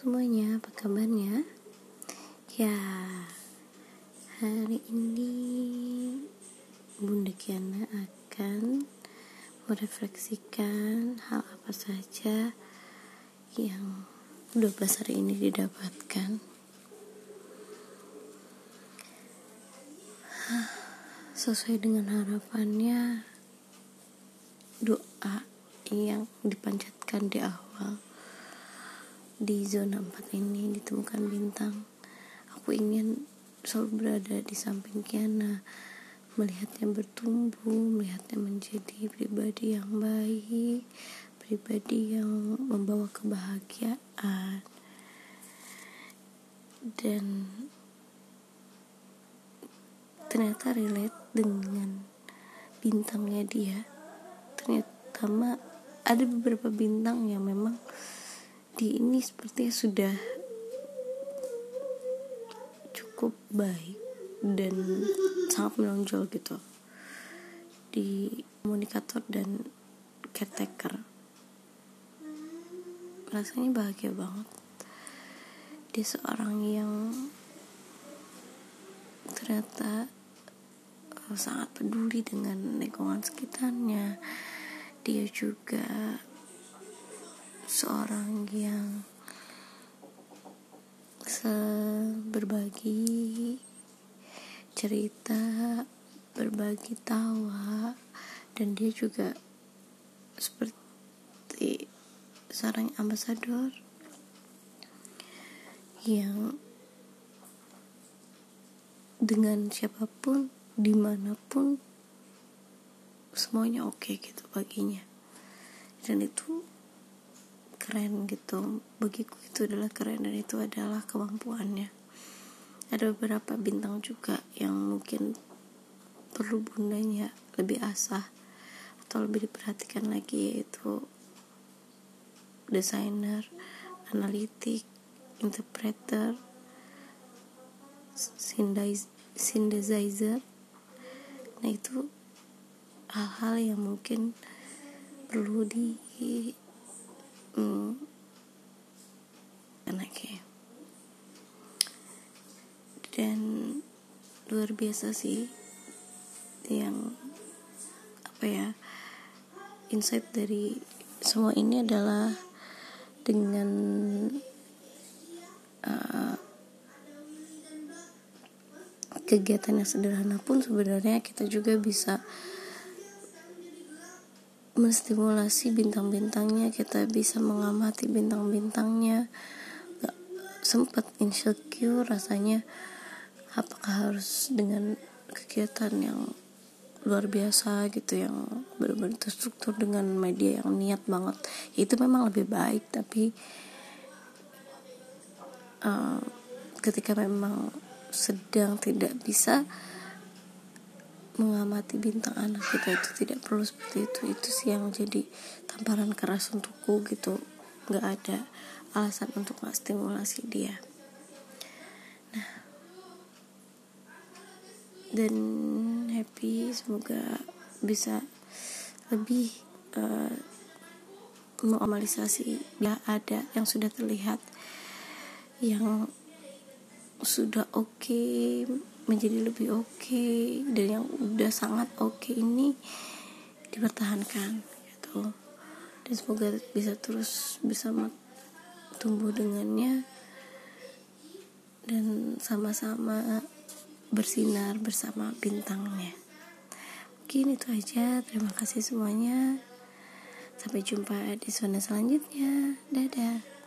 semuanya, apa kabarnya? Ya, hari ini Bunda Kiana akan merefleksikan hal apa saja yang 12 hari ini didapatkan. Sesuai dengan harapannya, doa yang dipanjatkan di awal di zona 4 ini ditemukan bintang. Aku ingin selalu berada di samping Kiana melihatnya bertumbuh melihatnya menjadi pribadi yang baik pribadi yang membawa kebahagiaan. Dan ternyata relate dengan bintangnya dia. Ternyata ada beberapa bintang yang memang di ini sepertinya sudah cukup baik dan sangat menonjol gitu di komunikator dan caretaker. Rasanya bahagia banget. Dia seorang yang ternyata eh, sangat peduli dengan lingkungan sekitarnya. Dia juga seorang yang berbagi cerita, berbagi tawa, dan dia juga seperti seorang ambasador yang dengan siapa pun, di mana pun, semuanya oke okay gitu baginya. Dan itu keren gitu. Bagiku itu adalah keren dan itu adalah kemampuannya. Ada beberapa bintang juga yang mungkin perlu bundanya lebih asah atau lebih diperhatikan lagi yaitu desainer analitik interpreter synthesizer. Nah itu hal-hal yang mungkin perlu di hmm, lagi dan luar biasa sih yang apa ya insight dari semua ini adalah dengan uh, kegiatan yang sederhana pun sebenarnya kita juga bisa menstimulasi bintang-bintangnya kita bisa mengamati bintang-bintangnya. Gak sempat insecure rasanya apakah harus dengan kegiatan yang luar biasa gitu yang benar-benar terstruktur dengan media yang niat banget. Itu memang lebih baik tapi uh, ketika memang sedang tidak bisa mengamati bintang anak kita itu tidak perlu seperti itu. Itu sih yang jadi tamparan keras untukku gitu. Nggak ada alasan untuk nggak stimulasi dia. Nah. Dan happy semoga bisa lebih uh, mengomalisasi ya ada yang sudah terlihat yang sudah oke okay, menjadi lebih oke okay, dan yang udah sangat oke okay ini dipertahankan gitu. Dan semoga bisa terus bersama tumbuh dengannya dan sama-sama bersinar bersama bintangnya. Mungkin itu aja. Terima kasih semuanya. Sampai jumpa di zona selanjutnya. Dadah